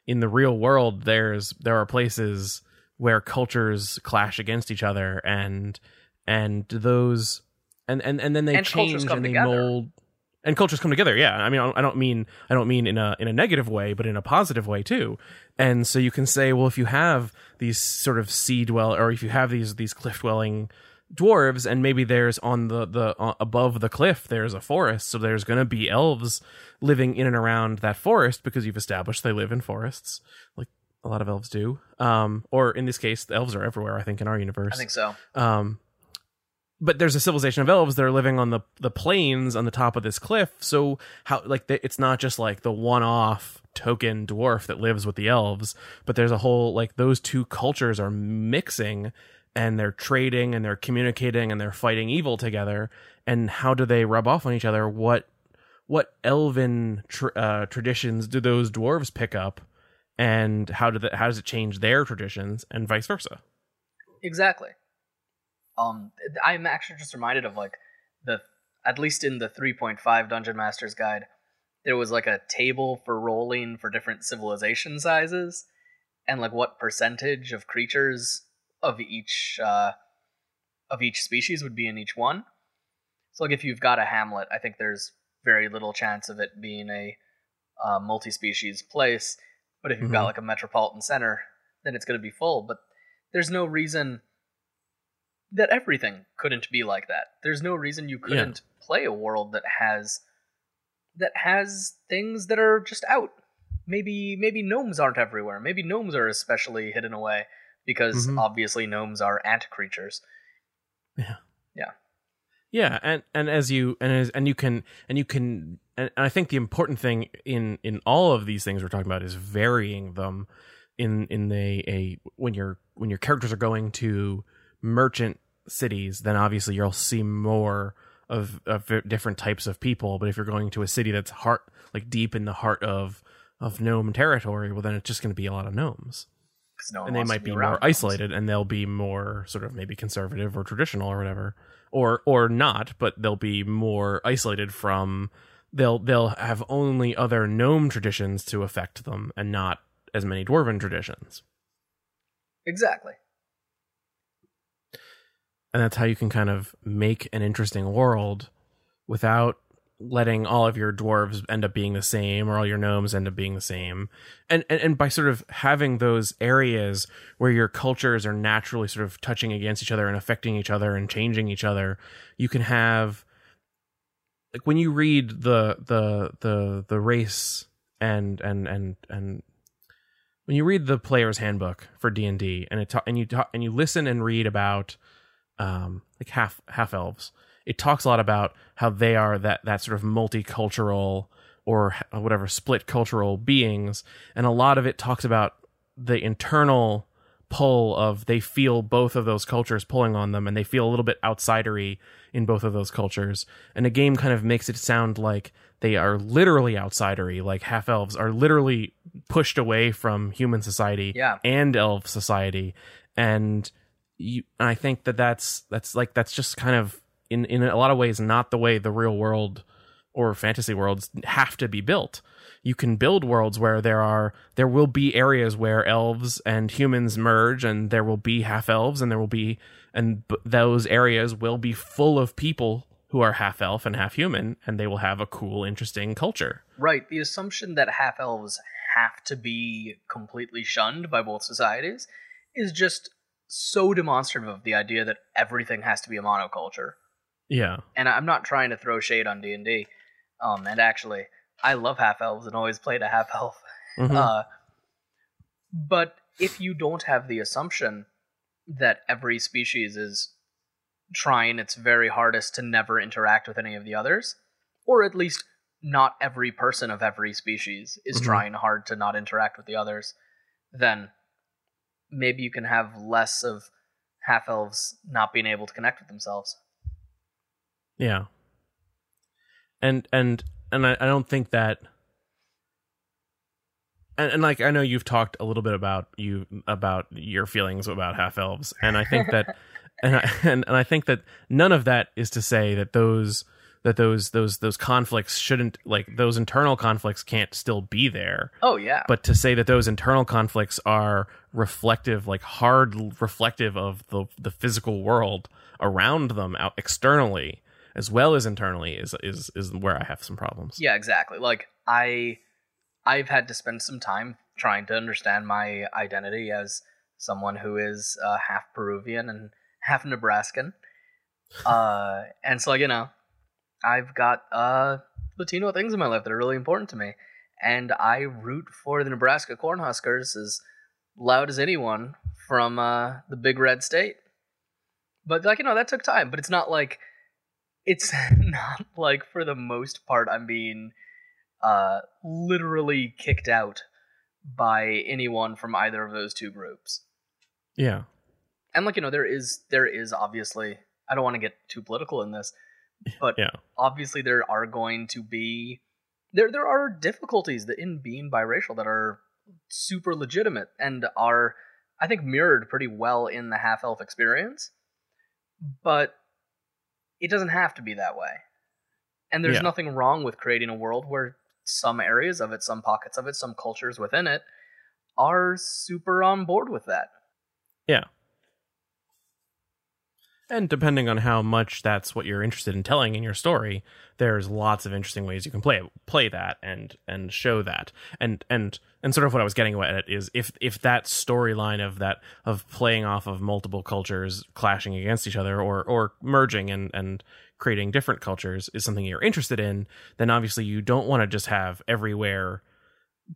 in the real world, there's there are places where cultures clash against each other, and and those and and and then they And change and they together. mold and cultures come together yeah i mean I don't mean i don't mean in a in a negative way but in a positive way too and so you can say well if you have these sort of sea dwell or if you have these these cliff dwelling dwarves and maybe there's on the the uh, above the cliff there's a forest. So there's going to be elves living in and around that forest because you've established they live in forests like a lot of elves do. Um or in this case the elves are everywhere i think in our universe. I think so. Um, but there's a civilization of elves that are living on the the plains on the top of this cliff. So how like the, it's not just like the one off token dwarf that lives with the elves, but there's a whole like those two cultures are mixing and they're trading and they're communicating and they're fighting evil together. And how do they rub off on each other? What what elven tr- uh, traditions do those dwarves pick up? And how do the, how does it change their traditions and vice versa? exactly um i'm actually just reminded of like the at least in the 3.5 dungeon masters guide there was like a table for rolling for different civilization sizes and like what percentage of creatures of each uh of each species would be in each one so like if you've got a hamlet i think there's very little chance of it being a uh, multi-species place but if you've got Mhm. like a metropolitan center then it's going to be full but there's no reason that everything couldn't be like that. There's no reason you couldn't play a world that has that has things that are just out. Maybe maybe gnomes aren't everywhere. Maybe gnomes are especially hidden away because Mhm. obviously gnomes are ant creatures. Yeah, Yeah. Yeah, and and as you and as and you can and you can and I think the important thing in in all of these things we're talking about is varying them in in a a when your when your characters are going to merchant cities, then obviously you'll see more of of different types of people. But if you're going to a city that's heart like deep in the heart of of gnome territory, well then it's just going to be a lot of gnomes, no and they might be around more isolated, and they'll be more sort of maybe conservative or traditional or whatever, or or not, but they'll be more isolated from. They'll they'll have only other gnome traditions to affect them, and not as many dwarven traditions. Exactly. and that's how you can kind of make an interesting world without letting all of your dwarves end up being the same or all your gnomes end up being the same. And, and and by sort of having those areas where your cultures are naturally sort of touching against each other and affecting each other and changing each other you can have like when you read the the the the race and and and and when you read the player's handbook for D&D and it ta- and you ta- and you listen and read about um like half half elves it talks a lot about how they are that that sort of multicultural or uh, whatever split cultural beings. And a lot of it talks about the internal pull of they feel both of those cultures pulling on them and they feel a little bit outsidery in both of those cultures. And the game kind of makes it sound like they are literally outsidery like half elves are literally pushed away from human society Yeah. and elf society. And you and i think that that's that's like that's just kind of in in a lot of ways not the way the real world or fantasy worlds have to be built you can build worlds where there are there will be areas where elves and humans merge and there will be half elves and there will be and b- those areas will be full of people who are half elf and half human and they will have a cool interesting culture Right. The assumption that half elves have to be completely shunned by both societies is just so demonstrative of the idea that everything has to be a monoculture. Yeah And I'm not trying to throw shade on D and D. Um, and actually, I love half elves and always played a half elf. Mhm. Uh, but if you don't have the assumption that every species is trying its very hardest to never interact with any of the others, or at least not every person of every species is Mhm. trying hard to not interact with the others, then maybe you can have less of half elves not being able to connect with themselves. Yeah. And and and I, I don't think that and, and like I know you've talked a little bit about you about your feelings about half elves, and I think that and I, and and I think that none of that is to say that those that those those those conflicts shouldn't like those internal conflicts can't still be there Oh yeah. but to say that those internal conflicts are reflective like hard reflective of the the physical world around them out externally as well as internally is is is where i have some problems Yeah, exactly. Like I I've had to spend some time trying to understand my identity as someone who is uh, half Peruvian and half Nebraskan. Uh and so like, you know, I've got uh Latino things in my life that are really important to me. And I root for the Nebraska Cornhuskers as loud as anyone from uh the big red state. But like, you know, that took time, but it's not like it's not like for the most part I'm being uh literally kicked out by anyone from either of those two groups. yeah And like you know there is there is obviously I don't want to get too political in this, but yeah obviously there are going to be there there are difficulties that in being biracial that are super legitimate and are I think mirrored pretty well in the half elf experience. But it doesn't have to be that way. And there's Yeah. nothing wrong with creating a world where some areas of it, some pockets of it, some cultures within it are super on board with that. And depending on how much that's what you're interested in telling in your story there's lots of interesting ways you can play play that and and show that. And and and sort of what i was getting at is if if that storyline of that of playing off of multiple cultures clashing against each other or or merging and and creating different cultures is something you're interested in then obviously you don't want to just have everywhere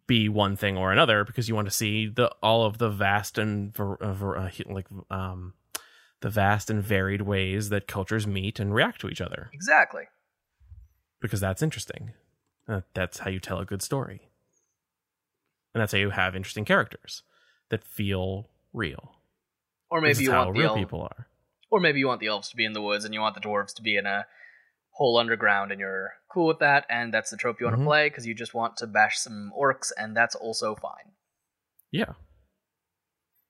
be one thing or another because you want to see the all of the vast and ver, uh, ver, uh, like um the vast and varied ways that cultures meet and react to each other Exactly. because that's interesting. Uh, that's how you tell a good story. And that's how you have interesting characters that feel real. Or maybe you want the real elf- people are. or maybe you want the elves to be in the woods and you want the dwarves to be in a hole underground and you're cool with that and that's the trope you want to Mhm. play because you just want to bash some orcs and that's also fine Yeah.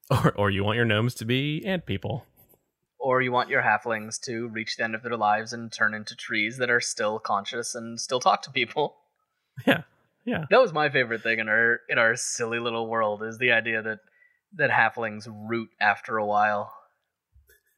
Or or you want your gnomes to be ant people. Or you want your halflings to reach the end of their lives and turn into trees that are still conscious and still talk to people Yeah. Yeah. that was my favorite thing in our in our silly little world is the idea that that halflings root after a while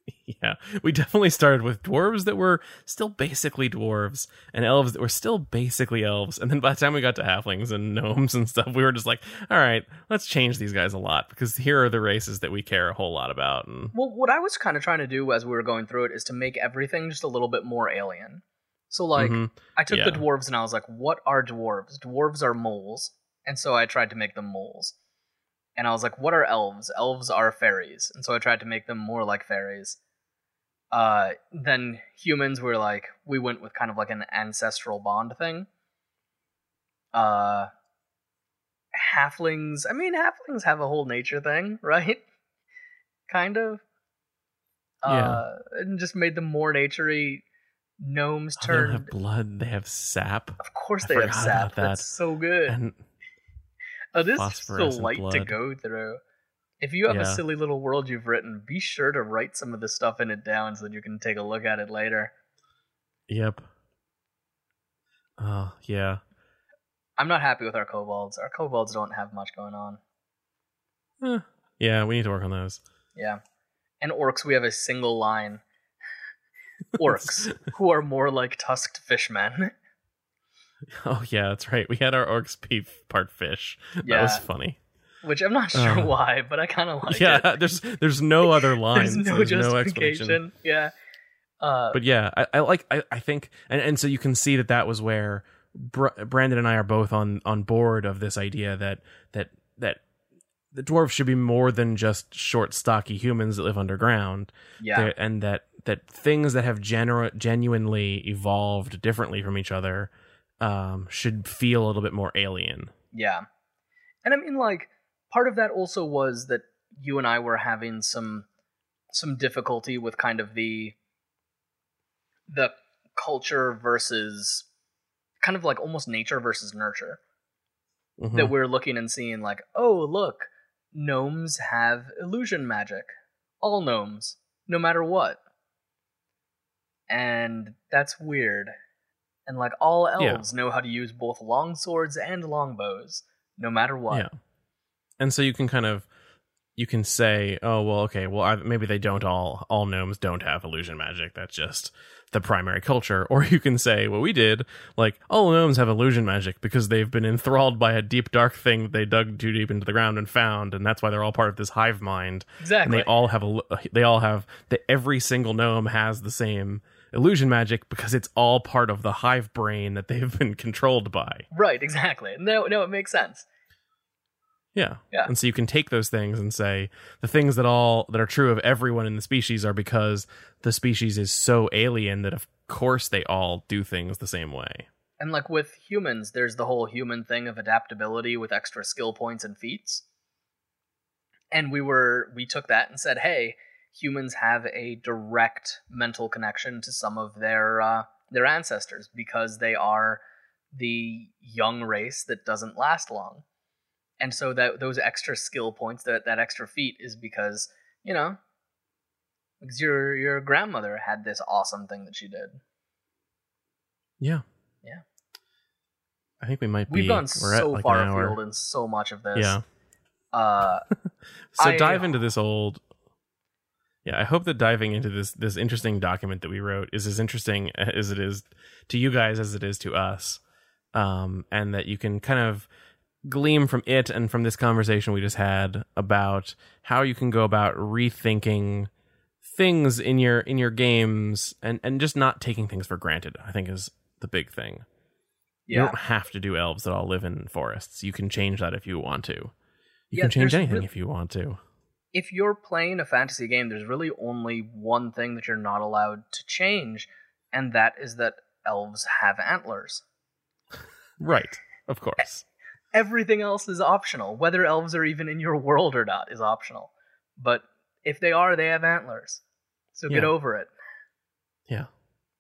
Yeah. We definitely started with dwarves that were still basically dwarves and elves that were still basically elves. And then by the time we got to halflings and gnomes and stuff, we were just like, all right, let's change these guys a lot because here are the races that we care a whole lot about. And Well, what I was kind of trying to do as we were going through it is to make everything just a little bit more alien. So, like, Mhm. I took yeah. the dwarves and I was like, what are dwarves? Dwarves are moles. And so I tried to make them moles. And I was like, what are elves? Elves are fairies. And so I tried to make them more like fairies. Uh, then humans were like, we went with kind of like an ancestral bond thing. Uh, halflings, I mean, halflings have a whole nature thing, right? kind of. Yeah. Uh, and just made them more naturey. Gnomes Oh, they turned. have blood. They have sap. of course, I they have sap. that. That's so good. And Oh, this is a light to go through. If you have a silly little world you've written, be sure to write some of the stuff in it down so that you can take a look at it later. yep. Oh yeah. I'm not happy with our kobolds. Our kobolds don't have much going on. Eh, yeah, we need to work on those. Yeah. And orcs, we have a single line. Orcs, who are more like tusked fishmen. Oh yeah, that's right. We had our orcs be part fish. That was funny. Which I'm not sure Uh, why, but I kind of like yeah, it. there's there's no other lines. There's no there's no justification. explanation. yeah. Uh, But yeah, I, I like. I, I think, and, and so you can see that that was where Br- Brandon and I are both on on board of this idea that that that the dwarves should be more than just short, stocky humans that live underground. yeah. They're- and that that things that have genu- genuinely evolved differently from each other um, should feel a little bit more alien. Yeah. And I mean like part of that also was that you and I were having some some difficulty with kind of the the culture versus kind of like almost nature versus nurture Mhm. that we're looking and seeing like oh look gnomes have illusion magic all gnomes no matter what and that's weird and like all Yeah. elves know how to use both long swords and longbows no matter what Yeah. And so you can kind of you can say, oh well, okay, well I, maybe they don't all all gnomes don't have illusion magic. That's just the primary culture. Or you can say what we did, like all gnomes have illusion magic because they've been enthralled by a deep dark thing that they dug too deep into the ground and found, and that's why they're all part of this hive mind. And exactly they all have a they all have that every single gnome has the same illusion magic because it's all part of the hive brain that they've been controlled by. right exactly no no it makes sense Yeah. Yeah. And so you can take those things and say the things that all that are true of everyone in the species are because the species is so alien that of course they all do things the same way. and like with humans there's the whole human thing of adaptability with extra skill points and feats and we were we took that and said hey humans have a direct mental connection to some of their uh, their ancestors because they are the young race that doesn't last long and so that those extra skill points that that extra feat is because you know because your your grandmother had this awesome thing that she did Yeah. Yeah. I think we might be we've gone we're at so like far afield in so much of this Yeah. uh So I- dive into this old Yeah, I hope that diving into this this interesting document that we wrote is as interesting as it is to you guys as it is to us. Um and that you can kind of gleam from it and from this conversation we just had about how you can go about rethinking things in your in your games and and just not taking things for granted i think is the big thing. You don't have to do elves that all live in forests. You can change that if you want to. You Yeah, can change anything if you want to if you're playing a fantasy game there's really only one thing that you're not allowed to change and that is that elves have antlers. Right. Of course. Everything else is optional. Whether elves are even in your world or not is optional. But if they are they have antlers. So get Yeah. over it. Yeah.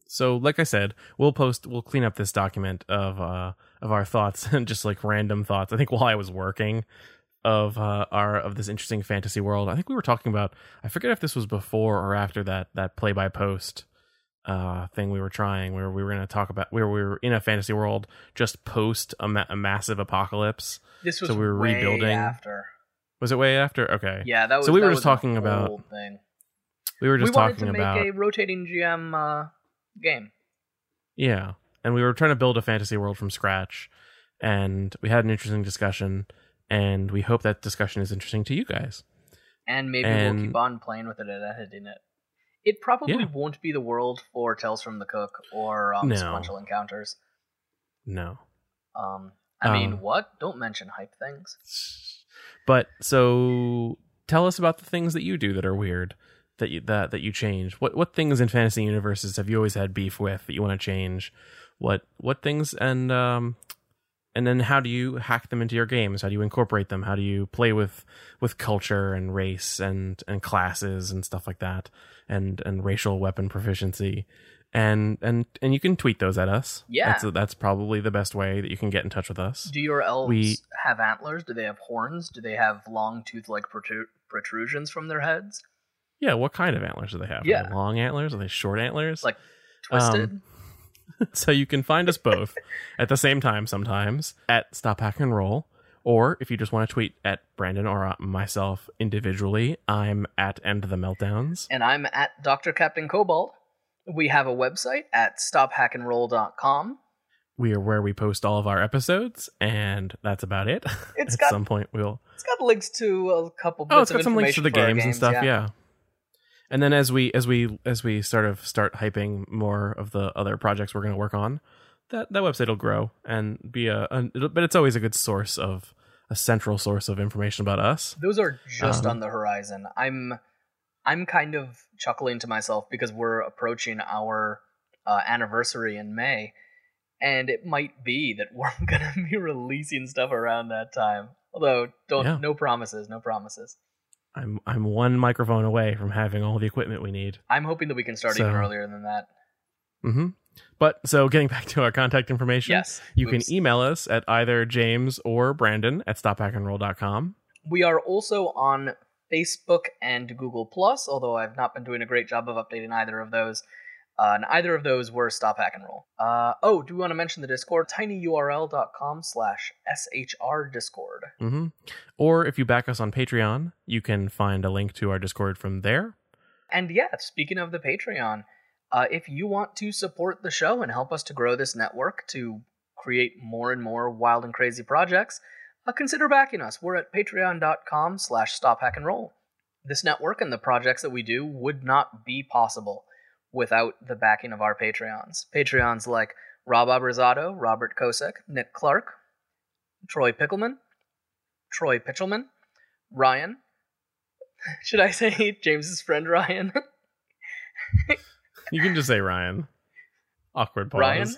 So, like I said, we'll post, we'll clean up this document of uh of our thoughts and just like random thoughts. I think while I was working of uh our of this interesting fantasy world, I think we were talking about. I forget if this was before or after that that play by post uh thing we were trying where we were going to talk about where we were in a fantasy world just post a, ma- a massive apocalypse. this was So we were way rebuilding. after Was it way after? Okay. yeah that was So we were just talking about- thing. We were we just wanted talking to make about a rotating gm uh game Yeah. And we were trying to build a fantasy world from scratch. And we had an interesting discussion. And we hope that discussion is interesting to you guys. and maybe And- we'll keep on playing with it and editing it. It probably Yeah. won't be the world for Tales from the Cook or um, No. Sequential Encounters. No. Um, I mean, Um, what? Don't mention hype things. But so tell us about the things that you do that are weird. That you that that you change. What what things in fantasy universes have you always had beef with that you want to change? What what things and um and then how do you hack them into your games? How do you incorporate them? How do you play with with culture and race and and classes and stuff like that, and and racial weapon proficiency? And and and you can tweet those at us. Yeah. that's that's probably the best way that you can get in touch with us. Do your elves We- have antlers? Do they have horns? Do they have long tooth-like protru- protrusions from their heads? Yeah, what kind of antlers do they have? Are Yeah. they long antlers? Are they short antlers? Like twisted? Um, so you can find us both at the same time sometimes at Stop Hack and Roll. Or if you just want to tweet at Brandon or uh, myself individually, I'm at End the Meltdowns. and I'm at Dr. Captain Cobalt. We have a website at stophackandroll.com. We are where we post all of our episodes, and that's about it. It's at got some point, we'll. it's got links to a couple bits Oh, it's of got some links to the information games, and stuff. Yeah. And then as we as we as we sort of start hyping more of the other projects we're going to work on, that that website will grow and be a, a it'll, but it's always a good source of a central source of information about us. Those are just Um, on the horizon. I'm I'm kind of chuckling to myself because we're approaching our uh, anniversary in May, and it might be that we're gonna be releasing stuff around that time. Although, don't Yeah. no promises, no promises. I'm I'm one microphone away from having all the equipment we need. I'm hoping that we can start even earlier than that. Mm-hmm. But so getting back to our contact information, Yes, you Oops. can email us at either James or Brandon at stophackandroll.com. We are also on Facebook and Google Plus, although I've not been doing a great job of updating either of those. Uh, and either of those were Stop Hack and Roll. Uh, oh, do we want to mention the Discord? tinyurl.com slash SHR Discord. hmm Or if you back us on Patreon, you can find a link to our Discord from there. And yeah, speaking of the Patreon, uh, if you want to support the show and help us to grow this network to create more and more wild and crazy projects, uh, consider backing us. We're at patreon.com slash stop hack and roll. This network and the projects that we do would not be possible without the backing of our Patreons. Patreons like Rob Abrazato, Robert Kosek, Nick Clark, Troy Pickleman, Troy Pitchelman, Ryan. Should I say James's friend Ryan? You can just say Ryan. Awkward pause. Ryan,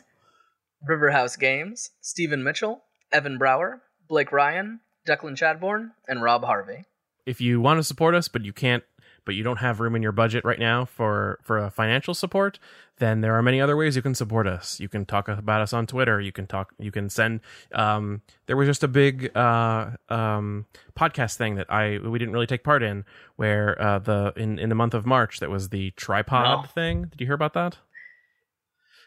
Riverhouse Games, Stephen Mitchell, Evan Brower, Blake Ryan, Declan Chadbourne, and Rob Harvey. If you want to support us, but you can't, but you don't have room in your budget right now for for a financial support, then there are many other ways you can support us. You can talk about us on Twitter. You can talk. You can send. Um, there was just a big uh, um, podcast thing that I we didn't really take part in, where uh, the in in the month of March that was the Trypod No. thing. Did you hear about that?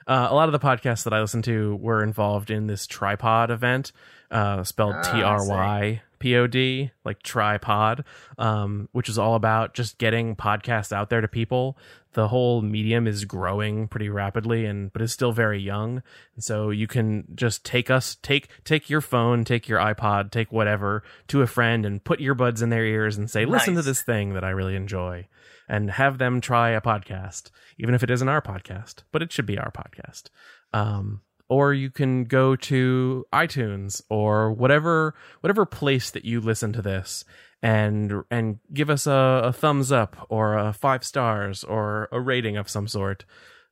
Uh, a lot of the podcasts that I listened to were involved in this Trypod event, uh, spelled Ah, T R Y P O D, like tripod, um, which is all about just getting podcasts out there to people. The whole medium is growing pretty rapidly, and but is still very young. And so you can just take us, take take your phone, take your iPod, take whatever to a friend, and put earbuds in their ears and say, "Listen to this thing that I really enjoy." and have them try a podcast, even if it isn't our podcast, but it should be our podcast. Um, or you can go to iTunes or whatever whatever place that you listen to this and and give us a, a thumbs up or a five stars or a rating of some sort,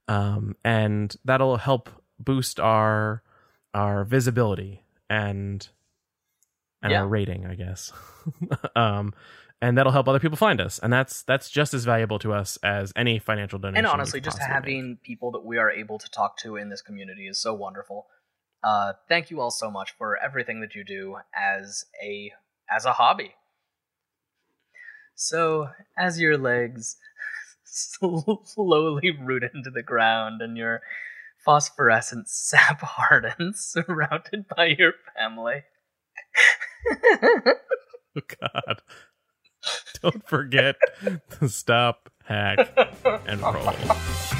um, and that'll help boost our our visibility and and Yeah. our rating, I guess. um, and that'll help other people find us, and that's that's just as valuable to us as any financial donation. And honestly, just having make. people that we are able to talk to in this community is so wonderful. Uh, thank you all so much for everything that you do as a as a hobby. So, as your legs slowly root into the ground and your phosphorescent sap hardens, surrounded by your family. Oh God! Don't forget to stop, hack, and roll.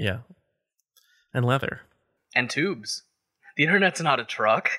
Yeah, and leather. and tubes. The internet's not a truck.